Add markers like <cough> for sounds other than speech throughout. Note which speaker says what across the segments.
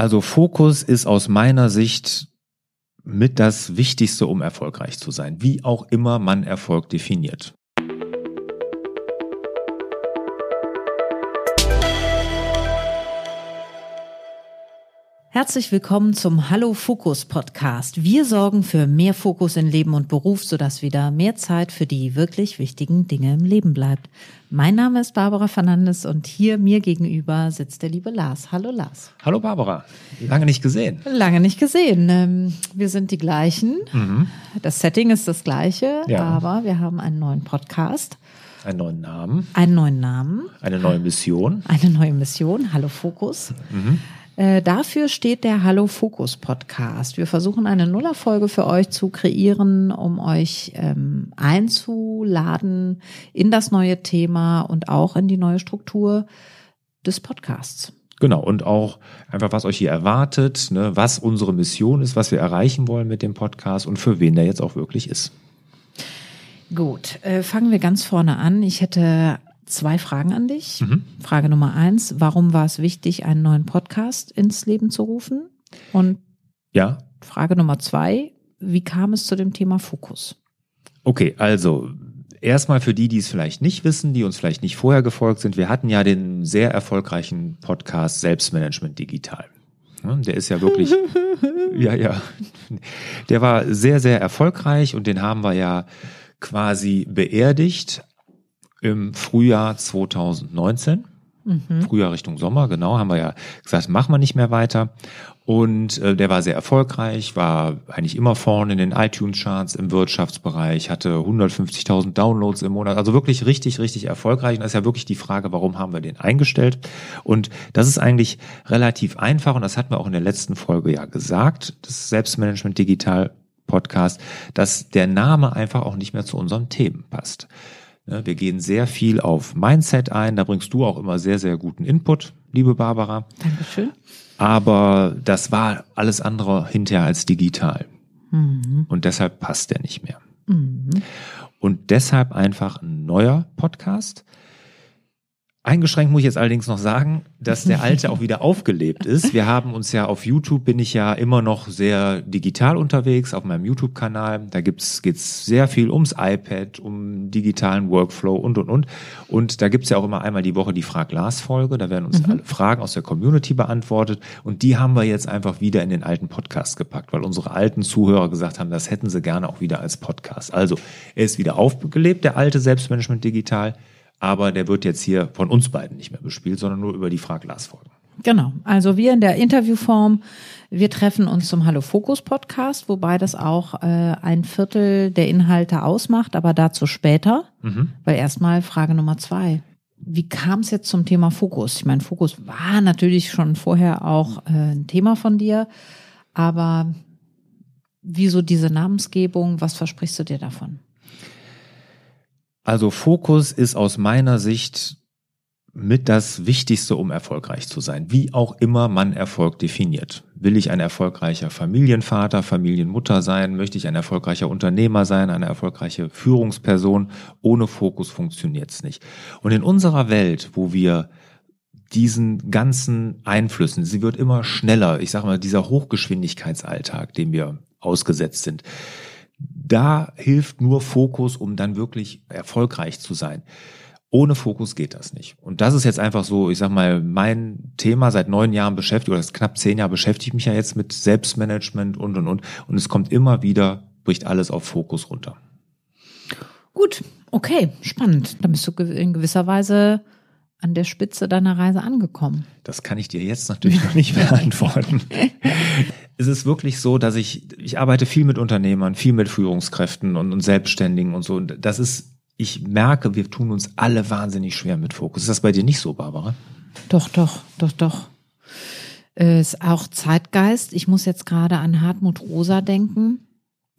Speaker 1: Also Fokus ist aus meiner Sicht mit das Wichtigste, um erfolgreich zu sein, wie auch immer man Erfolg definiert.
Speaker 2: Herzlich willkommen zum Hallo Fokus Podcast. Wir sorgen für mehr Fokus in Leben und Beruf, sodass wieder mehr Zeit für die wirklich wichtigen Dinge im Leben bleibt. Mein Name ist Barbara Fernandes und hier mir gegenüber sitzt der liebe Lars. Hallo Lars.
Speaker 1: Hallo Barbara. Lange nicht gesehen.
Speaker 2: Lange nicht gesehen. Ähm, wir sind die gleichen. Mhm. Das Setting ist das gleiche, ja. aber wir haben einen neuen Podcast.
Speaker 1: Einen neuen Namen.
Speaker 2: Einen neuen Namen.
Speaker 1: Eine neue Mission.
Speaker 2: Eine neue Mission. Hallo Fokus. Mhm. Äh, dafür steht der Hallo Fokus Podcast. Wir versuchen eine Nullerfolge für euch zu kreieren, um euch ähm, einzuladen in das neue Thema und auch in die neue Struktur des Podcasts.
Speaker 1: Genau, und auch einfach, was euch hier erwartet, ne, was unsere Mission ist, was wir erreichen wollen mit dem Podcast und für wen der jetzt auch wirklich ist.
Speaker 2: Gut, äh, fangen wir ganz vorne an. Ich hätte zwei Fragen an dich. Mhm. Frage Nummer eins, warum war es wichtig, einen neuen Podcast ins Leben zu rufen? Und ja. Frage Nummer zwei, wie kam es zu dem Thema Fokus?
Speaker 1: Okay, also erstmal für die, die es vielleicht nicht wissen, die uns vielleicht nicht vorher gefolgt sind, wir hatten ja den sehr erfolgreichen Podcast Selbstmanagement Digital. Der ist ja wirklich, <laughs> ja, ja, der war sehr, sehr erfolgreich und den haben wir ja quasi beerdigt im Frühjahr 2019. Mhm. Frühjahr Richtung Sommer, genau, haben wir ja gesagt, machen wir nicht mehr weiter. Und äh, der war sehr erfolgreich, war eigentlich immer vorne in den iTunes-Charts im Wirtschaftsbereich, hatte 150.000 Downloads im Monat, also wirklich richtig, richtig erfolgreich. Und das ist ja wirklich die Frage, warum haben wir den eingestellt? Und das ist eigentlich relativ einfach und das hatten wir auch in der letzten Folge ja gesagt, das Selbstmanagement Digital Podcast, dass der Name einfach auch nicht mehr zu unseren Themen passt. Ne, wir gehen sehr viel auf Mindset ein. Da bringst du auch immer sehr, sehr guten Input, liebe Barbara.
Speaker 2: Dankeschön.
Speaker 1: Aber das war alles andere hinterher als digital. Mhm. Und deshalb passt der nicht mehr. Mhm. Und deshalb einfach ein neuer Podcast Eingeschränkt muss ich jetzt allerdings noch sagen, dass der alte auch wieder aufgelebt ist. Wir haben uns ja auf YouTube bin ich ja immer noch sehr digital unterwegs auf meinem YouTube-Kanal. Da gibt's geht's sehr viel ums iPad, um digitalen Workflow und und und. Und da gibt's ja auch immer einmal die Woche die Frag Lars Folge. Da werden uns mhm. alle Fragen aus der Community beantwortet und die haben wir jetzt einfach wieder in den alten Podcast gepackt, weil unsere alten Zuhörer gesagt haben, das hätten sie gerne auch wieder als Podcast. Also er ist wieder aufgelebt, der alte Selbstmanagement digital aber der wird jetzt hier von uns beiden nicht mehr bespielt, sondern nur über die Frag Lars Folgen.
Speaker 2: Genau, also wir in der Interviewform, wir treffen uns zum Hallo Fokus Podcast, wobei das auch äh, ein Viertel der Inhalte ausmacht, aber dazu später, mhm. weil erstmal Frage Nummer zwei. Wie kam es jetzt zum Thema Fokus? Ich meine, Fokus war natürlich schon vorher auch äh, ein Thema von dir, aber wieso diese Namensgebung? Was versprichst du dir davon?
Speaker 1: Also Fokus ist aus meiner Sicht mit das Wichtigste, um erfolgreich zu sein. Wie auch immer man Erfolg definiert. Will ich ein erfolgreicher Familienvater, Familienmutter sein? Möchte ich ein erfolgreicher Unternehmer sein, eine erfolgreiche Führungsperson? Ohne Fokus funktioniert's nicht. Und in unserer Welt, wo wir diesen ganzen Einflüssen, sie wird immer schneller, ich sage mal, dieser Hochgeschwindigkeitsalltag, dem wir ausgesetzt sind, da hilft nur Fokus, um dann wirklich erfolgreich zu sein. Ohne Fokus geht das nicht. Und das ist jetzt einfach so, ich sag mal, mein Thema seit neun Jahren beschäftigt, oder knapp zehn Jahre beschäftige ich mich ja jetzt mit Selbstmanagement und, und, und. Und es kommt immer wieder, bricht alles auf Fokus runter.
Speaker 2: Gut, okay, spannend. Da bist du in gewisser Weise an der Spitze deiner Reise angekommen?
Speaker 1: Das kann ich dir jetzt natürlich noch nicht <laughs> beantworten. Es ist wirklich so, dass ich, ich arbeite viel mit Unternehmern, viel mit Führungskräften und, und Selbstständigen und so. Und das ist, ich merke, wir tun uns alle wahnsinnig schwer mit Fokus. Ist das bei dir nicht so, Barbara?
Speaker 2: Doch, doch, doch, doch. Äh, ist auch Zeitgeist. Ich muss jetzt gerade an Hartmut Rosa denken.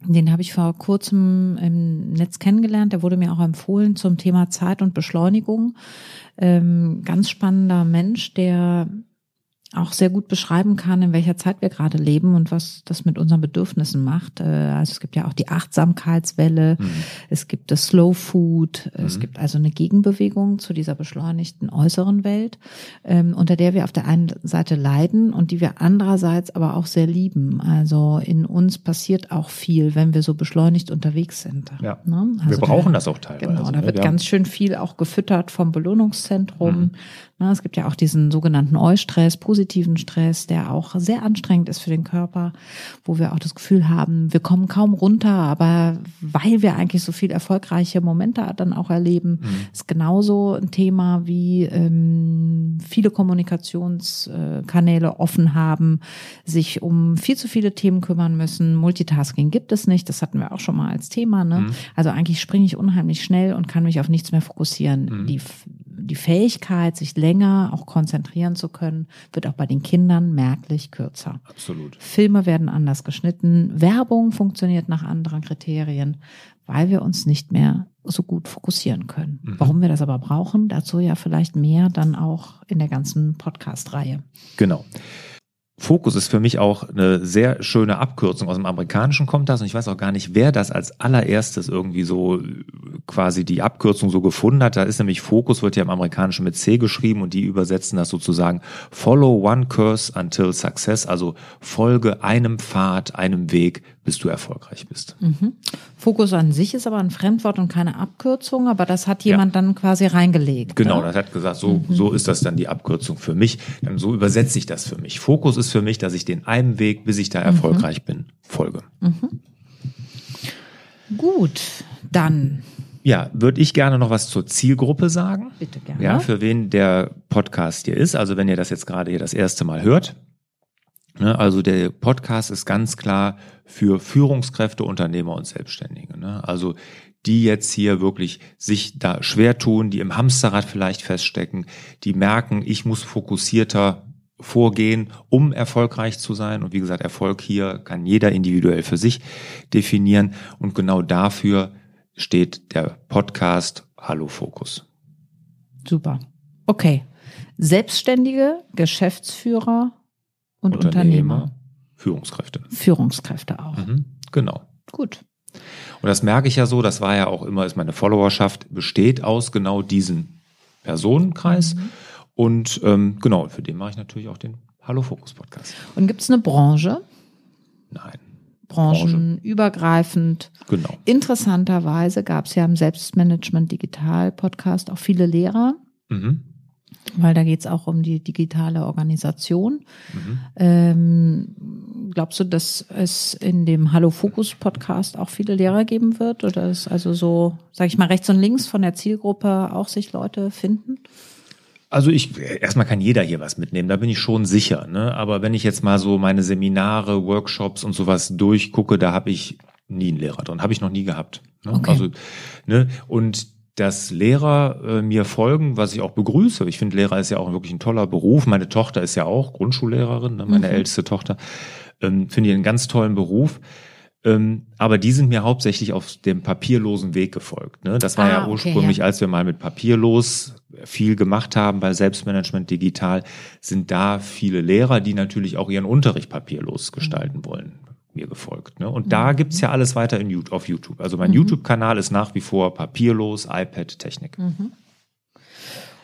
Speaker 2: Den habe ich vor kurzem im Netz kennengelernt. Der wurde mir auch empfohlen zum Thema Zeit und Beschleunigung. Ähm, ganz spannender Mensch, der auch sehr gut beschreiben kann, in welcher Zeit wir gerade leben und was das mit unseren Bedürfnissen macht. Äh, also es gibt ja auch die Achtsamkeitswelle, mhm. es gibt das Slow Food, mhm. es gibt also eine Gegenbewegung zu dieser beschleunigten äußeren Welt, ähm, unter der wir auf der einen Seite leiden und die wir andererseits aber auch sehr lieben. Also in uns passiert auch viel, wenn wir so beschleunigt unterwegs sind.
Speaker 1: Ja. Ne? Also wir brauchen da, das auch teilweise.
Speaker 2: Genau, da ne? wird ganz schön viel auch gefüttert vom Belohnungszentrum. Mhm. Ne, es gibt ja auch diesen sogenannten Eustress, positiven Stress, der auch sehr anstrengend ist für den Körper, wo wir auch das Gefühl haben, wir kommen kaum runter, aber weil wir eigentlich so viel erfolgreiche Momente dann auch erleben, mhm. ist genauso ein Thema wie ähm, viele Kommunikationskanäle offen haben, sich um viel zu viele Themen kümmern müssen. Multitasking gibt es nicht, das hatten wir auch schon mal als Thema. Ne? Mhm. Also eigentlich springe ich unheimlich schnell und kann mich auf nichts mehr fokussieren. Mhm. Die die Fähigkeit, sich länger auch konzentrieren zu können, wird auch bei den Kindern merklich kürzer.
Speaker 1: Absolut.
Speaker 2: Filme werden anders geschnitten, Werbung funktioniert nach anderen Kriterien, weil wir uns nicht mehr so gut fokussieren können. Mhm. Warum wir das aber brauchen, dazu ja vielleicht mehr dann auch in der ganzen Podcast-Reihe.
Speaker 1: Genau. Fokus ist für mich auch eine sehr schöne Abkürzung aus dem Amerikanischen kommt das und ich weiß auch gar nicht, wer das als allererstes irgendwie so quasi die Abkürzung so gefunden hat. Da ist nämlich Fokus wird ja im Amerikanischen mit C geschrieben und die übersetzen das sozusagen Follow one course until success, also folge einem Pfad, einem Weg, bis du erfolgreich bist.
Speaker 2: Mhm. Fokus an sich ist aber ein Fremdwort und keine Abkürzung, aber das hat jemand ja. dann quasi reingelegt.
Speaker 1: Genau, oder? das hat gesagt, so, mhm. so ist das dann die Abkürzung für mich. Dann so übersetze ich das für mich. Fokus ist für mich, dass ich den einen Weg, bis ich da mhm. erfolgreich bin, folge. Mhm.
Speaker 2: Gut, dann.
Speaker 1: Ja, würde ich gerne noch was zur Zielgruppe sagen.
Speaker 2: Bitte gerne.
Speaker 1: Ja, für wen der Podcast hier ist. Also wenn ihr das jetzt gerade hier das erste Mal hört, Ne, also der Podcast ist ganz klar für Führungskräfte, Unternehmer und Selbstständige. Ne? Also die jetzt hier wirklich sich da schwer tun, die im Hamsterrad vielleicht feststecken, die merken, ich muss fokussierter vorgehen, um erfolgreich zu sein. Und wie gesagt, Erfolg hier kann jeder individuell für sich definieren. Und genau dafür steht der Podcast Hallo Fokus.
Speaker 2: Super. Okay. Selbstständige, Geschäftsführer, und Unternehmer. Unternehmer.
Speaker 1: Führungskräfte.
Speaker 2: Führungskräfte auch. Mhm,
Speaker 1: genau.
Speaker 2: Gut.
Speaker 1: Und das merke ich ja so, das war ja auch immer, ist meine Followerschaft besteht aus genau diesem Personenkreis. Mhm. Und ähm, genau, für den mache ich natürlich auch den Hallo Fokus Podcast.
Speaker 2: Und gibt es eine Branche?
Speaker 1: Nein.
Speaker 2: Branchenübergreifend.
Speaker 1: Genau.
Speaker 2: Interessanterweise gab es ja im Selbstmanagement Digital Podcast auch viele Lehrer. Mhm weil da geht es auch um die digitale Organisation. Mhm. Ähm, glaubst du, dass es in dem Hallo Fokus Podcast auch viele Lehrer geben wird oder ist also so, sage ich mal, rechts und links von der Zielgruppe auch sich Leute finden?
Speaker 1: Also ich, erstmal kann jeder hier was mitnehmen, da bin ich schon sicher. Ne? Aber wenn ich jetzt mal so meine Seminare, Workshops und sowas durchgucke, da habe ich nie einen Lehrer drin, habe ich noch nie gehabt. Ne? Okay. Also, ne? Und dass Lehrer äh, mir folgen, was ich auch begrüße. Ich finde, Lehrer ist ja auch wirklich ein toller Beruf. Meine Tochter ist ja auch Grundschullehrerin, ne, meine mhm. älteste Tochter. Ähm, finde ich einen ganz tollen Beruf. Ähm, aber die sind mir hauptsächlich auf dem papierlosen Weg gefolgt. Ne? Das war ah, ja ursprünglich, ja. als wir mal mit papierlos viel gemacht haben bei Selbstmanagement digital, sind da viele Lehrer, die natürlich auch ihren Unterricht papierlos gestalten mhm. wollen mir gefolgt. Ne? Und mhm. da gibt's ja alles weiter in, auf YouTube. Also mein mhm. YouTube-Kanal ist nach wie vor papierlos, iPad-Technik. Mhm.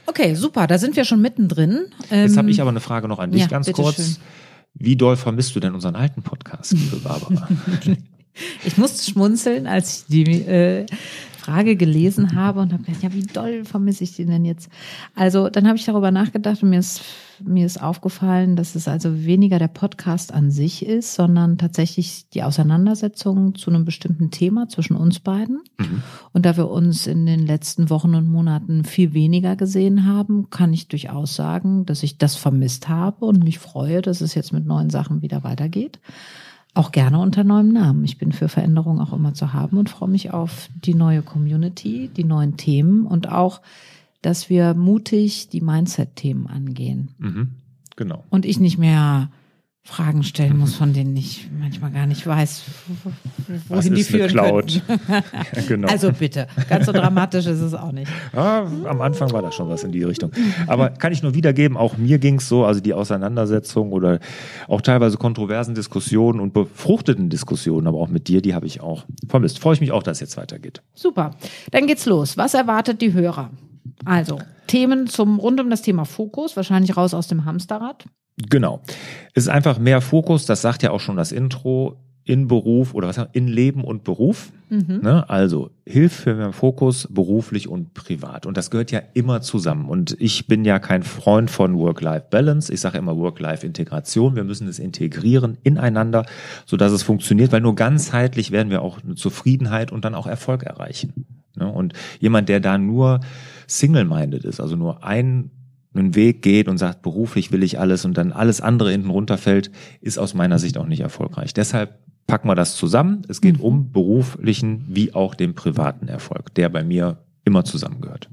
Speaker 2: Okay, super, da sind wir schon mittendrin.
Speaker 1: Jetzt ähm, habe ich aber eine Frage noch an dich, ja, ganz kurz. Schön. Wie doll vermisst du denn unseren alten Podcast, liebe Barbara? <laughs>
Speaker 2: ich musste schmunzeln, als ich die äh, Frage gelesen <laughs> habe und habe gedacht, ja, wie doll vermisse ich den denn jetzt? Also dann habe ich darüber nachgedacht und mir ist, mir ist aufgefallen, dass es also weniger der Podcast an sich ist, sondern tatsächlich die Auseinandersetzung zu einem bestimmten Thema zwischen uns beiden. Mhm. Und da wir uns in den letzten Wochen und Monaten viel weniger gesehen haben, kann ich durchaus sagen, dass ich das vermisst habe und mich freue, dass es jetzt mit neuen Sachen wieder weitergeht. Auch gerne unter neuem Namen. Ich bin für Veränderungen auch immer zu haben und freue mich auf die neue Community, die neuen Themen und auch, dass wir mutig die Mindset-Themen angehen.
Speaker 1: Mhm, genau.
Speaker 2: Und ich nicht mehr Fragen stellen muss, von denen ich manchmal gar nicht weiß, wohin die führen
Speaker 1: Cloud? <laughs>
Speaker 2: ja, genau. Also bitte, ganz so dramatisch ist es auch nicht.
Speaker 1: Ja, am Anfang war da schon was in die Richtung. Aber kann ich nur wiedergeben, auch mir ging es so, also die Auseinandersetzung oder auch teilweise kontroversen Diskussionen und befruchteten Diskussionen, aber auch mit dir, die habe ich auch vermisst. Freue ich mich auch, dass es jetzt weitergeht.
Speaker 2: Super. Dann geht's los. Was erwartet die Hörer? Also, Themen zum rund um das Thema Fokus, wahrscheinlich raus aus dem Hamsterrad.
Speaker 1: Genau. Es ist einfach mehr Fokus, das sagt ja auch schon das Intro, in Beruf oder was in Leben und Beruf. Mhm. Ne? Also Hilfe für mehr Fokus beruflich und privat. Und das gehört ja immer zusammen. Und ich bin ja kein Freund von Work-Life-Balance. Ich sage immer Work-Life-Integration. Wir müssen es integrieren ineinander, sodass es funktioniert, weil nur ganzheitlich werden wir auch eine Zufriedenheit und dann auch Erfolg erreichen. Ne? Und jemand, der da nur single-minded ist, also nur ein einen Weg geht und sagt, beruflich will ich alles und dann alles andere hinten runterfällt, ist aus meiner Sicht auch nicht erfolgreich. Deshalb packen wir das zusammen. Es geht mhm. um beruflichen wie auch den privaten Erfolg, der bei mir immer zusammengehört.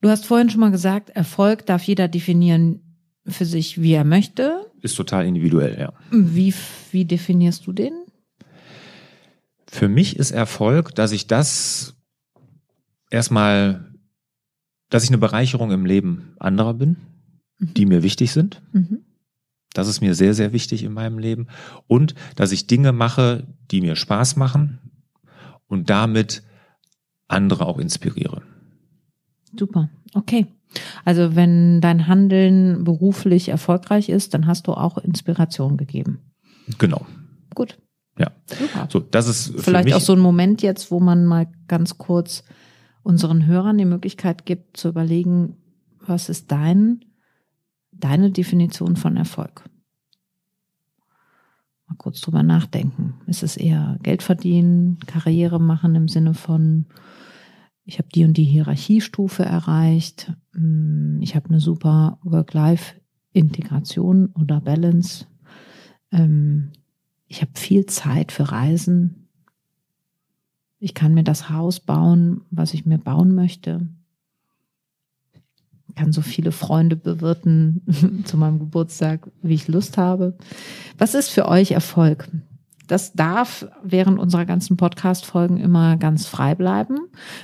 Speaker 2: Du hast vorhin schon mal gesagt, Erfolg darf jeder definieren für sich, wie er möchte.
Speaker 1: Ist total individuell, ja.
Speaker 2: Wie, wie definierst du den?
Speaker 1: Für mich ist Erfolg, dass ich das erstmal dass ich eine Bereicherung im Leben anderer bin, mhm. die mir wichtig sind. Mhm. Das ist mir sehr, sehr wichtig in meinem Leben. Und dass ich Dinge mache, die mir Spaß machen und damit andere auch inspiriere.
Speaker 2: Super, okay. Also wenn dein Handeln beruflich erfolgreich ist, dann hast du auch Inspiration gegeben.
Speaker 1: Genau.
Speaker 2: Gut.
Speaker 1: Ja. Super. So, das ist
Speaker 2: vielleicht auch so ein Moment jetzt, wo man mal ganz kurz unseren Hörern die Möglichkeit gibt, zu überlegen, was ist dein, deine Definition von Erfolg? Mal kurz drüber nachdenken. Ist es eher Geld verdienen, Karriere machen im Sinne von, ich habe die und die Hierarchiestufe erreicht, hm, ich habe eine super Work-Life-Integration oder Balance, ähm, ich habe viel Zeit für Reisen, ich kann mir das Haus bauen, was ich mir bauen möchte. Ich kann so viele Freunde bewirten <laughs> zu meinem Geburtstag, wie ich Lust habe. Was ist für euch Erfolg? Das darf während unserer ganzen Podcast-Folgen immer ganz frei bleiben.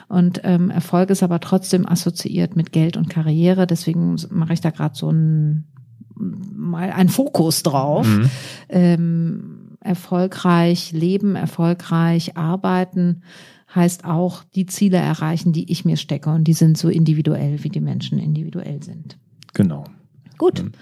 Speaker 2: Und ähm, Erfolg ist aber trotzdem assoziiert mit Geld und Karriere. Deswegen mache ich da gerade so ein, mal einen Fokus drauf. Mhm. Ähm, erfolgreich leben, erfolgreich arbeiten, heißt auch die Ziele erreichen, die ich mir stecke. Und die sind so individuell, wie die Menschen individuell sind.
Speaker 1: Genau.
Speaker 2: Gut.
Speaker 1: Ähm,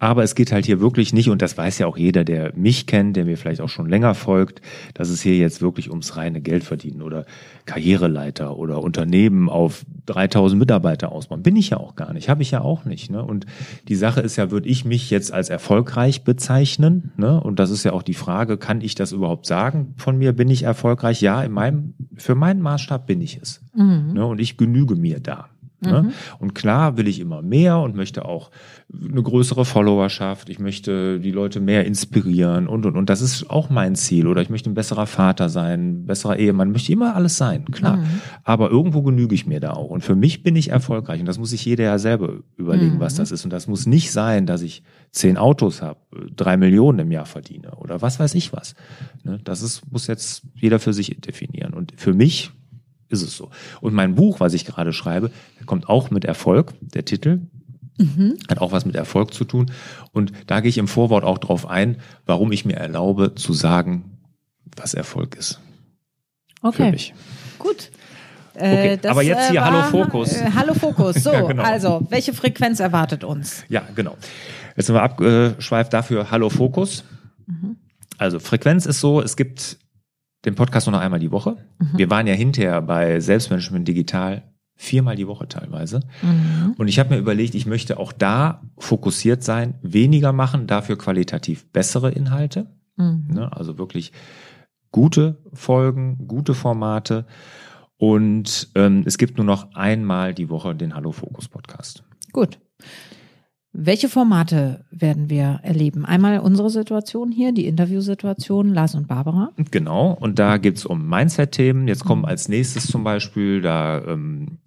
Speaker 1: aber es geht halt hier wirklich nicht, und das weiß ja auch jeder, der mich kennt, der mir vielleicht auch schon länger folgt, dass es hier jetzt wirklich ums reine Geld verdienen oder Karriereleiter oder Unternehmen auf 3000 Mitarbeiter ausbauen. Bin ich ja auch gar nicht, habe ich ja auch nicht. Ne? Und die Sache ist ja, würde ich mich jetzt als erfolgreich bezeichnen? Ne? Und das ist ja auch die Frage, kann ich das überhaupt sagen von mir? Bin ich erfolgreich? Ja, in meinem, für meinen Maßstab bin ich es. Mhm. Ne? Und ich genüge mir da. Ne? Mhm. Und klar will ich immer mehr und möchte auch eine größere Followerschaft. Ich möchte die Leute mehr inspirieren und, und, und. Das ist auch mein Ziel. Oder ich möchte ein besserer Vater sein, ein besserer Ehemann. Ich möchte immer alles sein, klar. Mhm. Aber irgendwo genüge ich mir da auch. Und für mich bin ich erfolgreich. Und das muss sich jeder ja selber überlegen, mhm. was das ist. Und das muss nicht sein, dass ich zehn Autos habe, drei Millionen im Jahr verdiene oder was weiß ich was. Ne? Das ist, muss jetzt jeder für sich definieren. Und für mich ist es so. Und mein Buch, was ich gerade schreibe, kommt auch mit Erfolg, der Titel. Mhm. Hat auch was mit Erfolg zu tun. Und da gehe ich im Vorwort auch drauf ein, warum ich mir erlaube zu sagen, was Erfolg ist.
Speaker 2: Okay. Für mich. Gut.
Speaker 1: Okay, äh, aber jetzt hier äh, Hallo Fokus.
Speaker 2: Äh, Hallo Fokus. <laughs> So, ja, genau. also, welche Frequenz erwartet uns?
Speaker 1: Ja, genau. Jetzt sind wir abgeschweift dafür Hallo Fokus. Mhm. Also, Frequenz ist so, es gibt den Podcast nur noch einmal die Woche. Mhm. Wir waren ja hinterher bei Selbstmanagement Digital viermal die Woche teilweise. Mhm. Und ich habe mir überlegt, ich möchte auch da fokussiert sein, weniger machen, dafür qualitativ bessere Inhalte. Mhm. Ne, also wirklich gute Folgen, gute Formate. Und ähm, es gibt nur noch einmal die Woche den Hallo Fokus Podcast.
Speaker 2: Gut. Welche Formate werden wir erleben? Einmal unsere Situation hier, die Interviewsituation, Lars und Barbara.
Speaker 1: Genau, und da geht's um Mindset-Themen. Jetzt kommen als nächstes zum Beispiel, da ähm,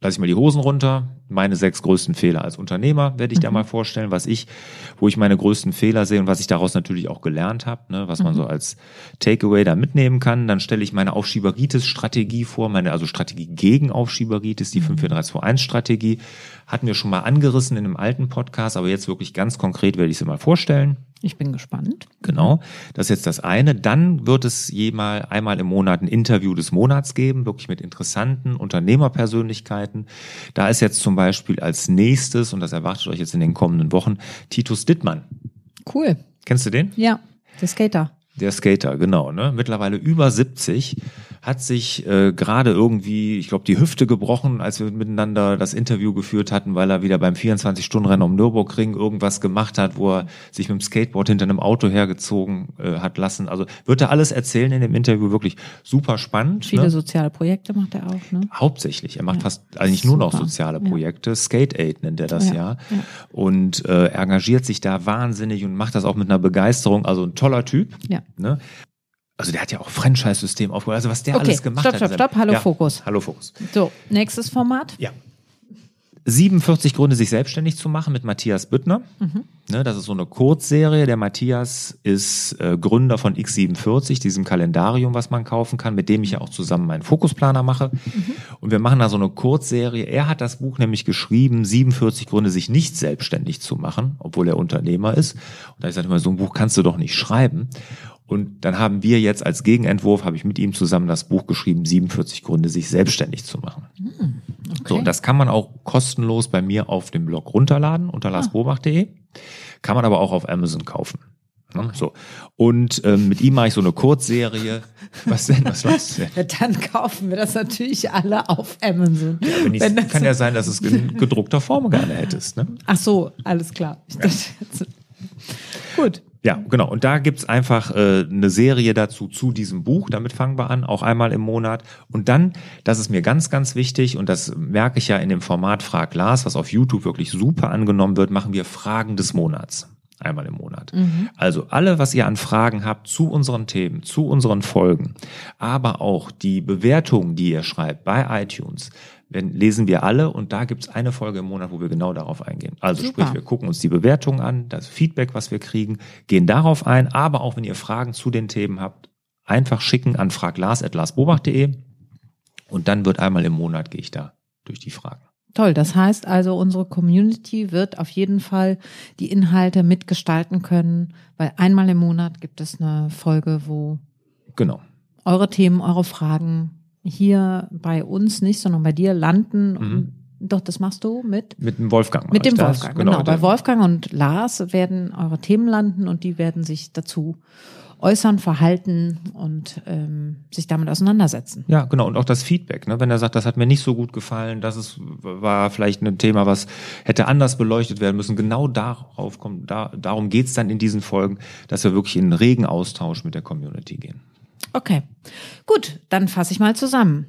Speaker 1: lasse ich mal die Hosen runter. Meine sechs größten Fehler als Unternehmer werde ich mhm. da mal vorstellen, was ich, wo ich meine größten Fehler sehe und was ich daraus natürlich auch gelernt habe, ne, was mhm. man so als Takeaway da mitnehmen kann. Dann stelle ich meine Aufschieberitis-Strategie vor, meine also Strategie gegen Aufschieberitis, die 54321-Strategie. Mhm. Hatten wir schon mal angerissen in einem alten Podcast, aber jetzt wirklich ganz konkret werde ich sie mal vorstellen.
Speaker 2: Ich bin gespannt.
Speaker 1: Genau, das ist jetzt das eine. Dann wird es jemal einmal im Monat ein Interview des Monats geben, wirklich mit interessanten Unternehmerpersönlichkeiten. Da ist jetzt zum Beispiel als nächstes, und das erwartet euch jetzt in den kommenden Wochen, Titus Dittmann.
Speaker 2: Cool.
Speaker 1: Kennst du den?
Speaker 2: Ja, der Skater.
Speaker 1: Der Skater, genau. Ne? Mittlerweile über 70 hat sich äh, gerade irgendwie, ich glaube, die Hüfte gebrochen, als wir miteinander das Interview geführt hatten, weil er wieder beim 24-Stunden-Rennen um Nürburgring irgendwas gemacht hat, wo er sich mit dem Skateboard hinter einem Auto hergezogen äh, hat lassen. Also wird er alles erzählen in dem Interview, wirklich super spannend.
Speaker 2: Viele ne? soziale Projekte macht er auch, ne?
Speaker 1: Hauptsächlich. Er macht ja. fast eigentlich nur noch soziale Projekte. Ja. Skate Aid nennt er das ja. ja. Und äh, engagiert sich da wahnsinnig und macht das auch mit einer Begeisterung. Also ein toller Typ.
Speaker 2: Ja.
Speaker 1: Ne? Also der hat ja auch Franchise-System aufgebaut, also was der
Speaker 2: okay,
Speaker 1: alles gemacht
Speaker 2: stopp, Stopp, stopp, stopp, hallo
Speaker 1: ja,
Speaker 2: Fokus.
Speaker 1: Hallo Fokus.
Speaker 2: So, nächstes Format.
Speaker 1: Ja. 47 Gründe, sich selbstständig zu machen mit Matthias Büttner. Mhm. Ne, das ist so eine Kurzserie. Der Matthias ist äh, Gründer von X47, diesem Kalendarium, was man kaufen kann, mit dem ich ja auch zusammen meinen Fokusplaner mache. Mhm. Und wir machen da so eine Kurzserie. Er hat das Buch nämlich geschrieben, 47 Gründe, sich nicht selbstständig zu machen, obwohl er Unternehmer ist. Und da ich sage immer, so ein Buch kannst du doch nicht schreiben. Und dann haben wir jetzt als Gegenentwurf, habe ich mit ihm zusammen das Buch geschrieben, 47 Gründe, sich selbstständig zu machen. Hm, okay. So, und das kann man auch kostenlos bei mir auf dem Blog runterladen, unter ah. larsbobach.de. Kann man aber auch auf Amazon kaufen. Ne, so. Und ähm, mit ihm mache ich so eine Kurzserie. Was denn? Was machst du
Speaker 2: denn? <laughs> Dann kaufen wir das natürlich alle auf Amazon.
Speaker 1: Ja, wenn wenn kann ja sein, dass es in gedruckter Form gerne hättest. Ne?
Speaker 2: Ach so, alles klar. Ja. Gut.
Speaker 1: Ja, genau. Und da gibt's einfach äh, eine Serie dazu zu diesem Buch. Damit fangen wir an, auch einmal im Monat. Und dann, das ist mir ganz, ganz wichtig, und das merke ich ja in dem Format Frag Lars, was auf YouTube wirklich super angenommen wird, machen wir Fragen des Monats. Einmal im Monat. Mhm. Also alle, was ihr an Fragen habt zu unseren Themen, zu unseren Folgen, aber auch die Bewertungen, die ihr schreibt bei iTunes, wenn, lesen wir alle und da gibt's eine Folge im Monat, wo wir genau darauf eingehen. Also Super. sprich, wir gucken uns die Bewertungen an, das Feedback, was wir kriegen, gehen darauf ein, aber auch wenn ihr Fragen zu den Themen habt, einfach schicken an fraglars.larsbobach.de und dann wird einmal im Monat gehe ich da durch die Fragen.
Speaker 2: Toll, das heißt also, unsere Community wird auf jeden Fall die Inhalte mitgestalten können, weil einmal im Monat gibt es eine Folge, wo
Speaker 1: genau.
Speaker 2: eure Themen, eure Fragen hier bei uns nicht, sondern bei dir landen. Mhm. Doch, das machst du mit?
Speaker 1: Mit dem Wolfgang.
Speaker 2: Mit dem Wolfgang, genau. genau. Bei Wolfgang und Lars werden eure Themen landen und die werden sich dazu äußern, verhalten und ähm, sich damit auseinandersetzen.
Speaker 1: Ja, genau. Und auch das Feedback. Ne? Wenn er sagt, das hat mir nicht so gut gefallen, das ist, war vielleicht ein Thema, was hätte anders beleuchtet werden müssen. Genau darauf kommt, da, darum geht's dann in diesen Folgen, dass wir wirklich in einen regen Austausch mit der Community gehen.
Speaker 2: Okay, gut, dann fasse ich mal zusammen.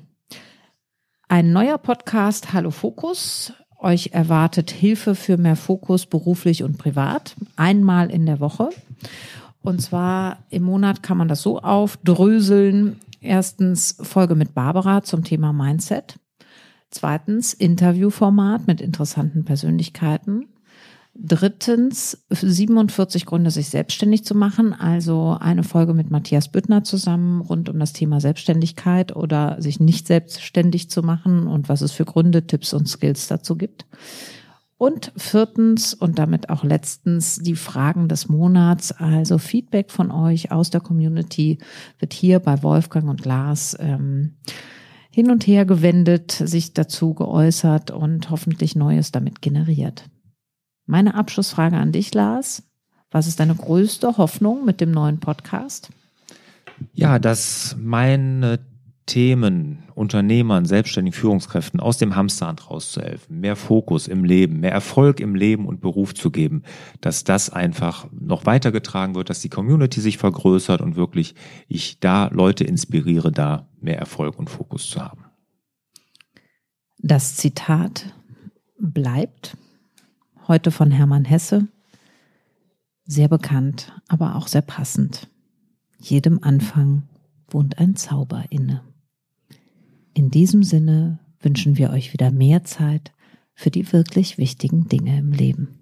Speaker 2: Ein neuer Podcast Hallo Fokus. Euch erwartet Hilfe für mehr Fokus beruflich und privat. Einmal in der Woche. Und zwar im Monat kann man das so aufdröseln. Erstens Folge mit Barbara zum Thema Mindset. Zweitens Interviewformat mit interessanten Persönlichkeiten. Drittens, 47 Gründe, sich selbstständig zu machen. Also eine Folge mit Matthias Büttner zusammen rund um das Thema Selbstständigkeit oder sich nicht selbstständig zu machen und was es für Gründe, Tipps und Skills dazu gibt. Und viertens und damit auch letztens die Fragen des Monats, also Feedback von euch aus der Community wird hier bei Wolfgang und Lars ähm, hin und her gewendet, sich dazu geäußert und hoffentlich Neues damit generiert. Meine Abschlussfrage an dich, Lars. Was ist deine größte Hoffnung mit dem neuen Podcast?
Speaker 1: Ja, dass meine Themen Unternehmern, selbstständigen Führungskräften aus dem Hamsterrad rauszuhelfen, mehr Fokus im Leben, mehr Erfolg im Leben und Beruf zu geben, dass das einfach noch weitergetragen wird, dass die Community sich vergrößert und wirklich ich da Leute inspiriere, da mehr Erfolg und Fokus zu haben.
Speaker 2: Das Zitat bleibt heute von Hermann Hesse. Sehr bekannt, aber auch sehr passend. Jedem Anfang wohnt ein Zauber inne. In diesem Sinne wünschen wir euch wieder mehr Zeit für die wirklich wichtigen Dinge im Leben.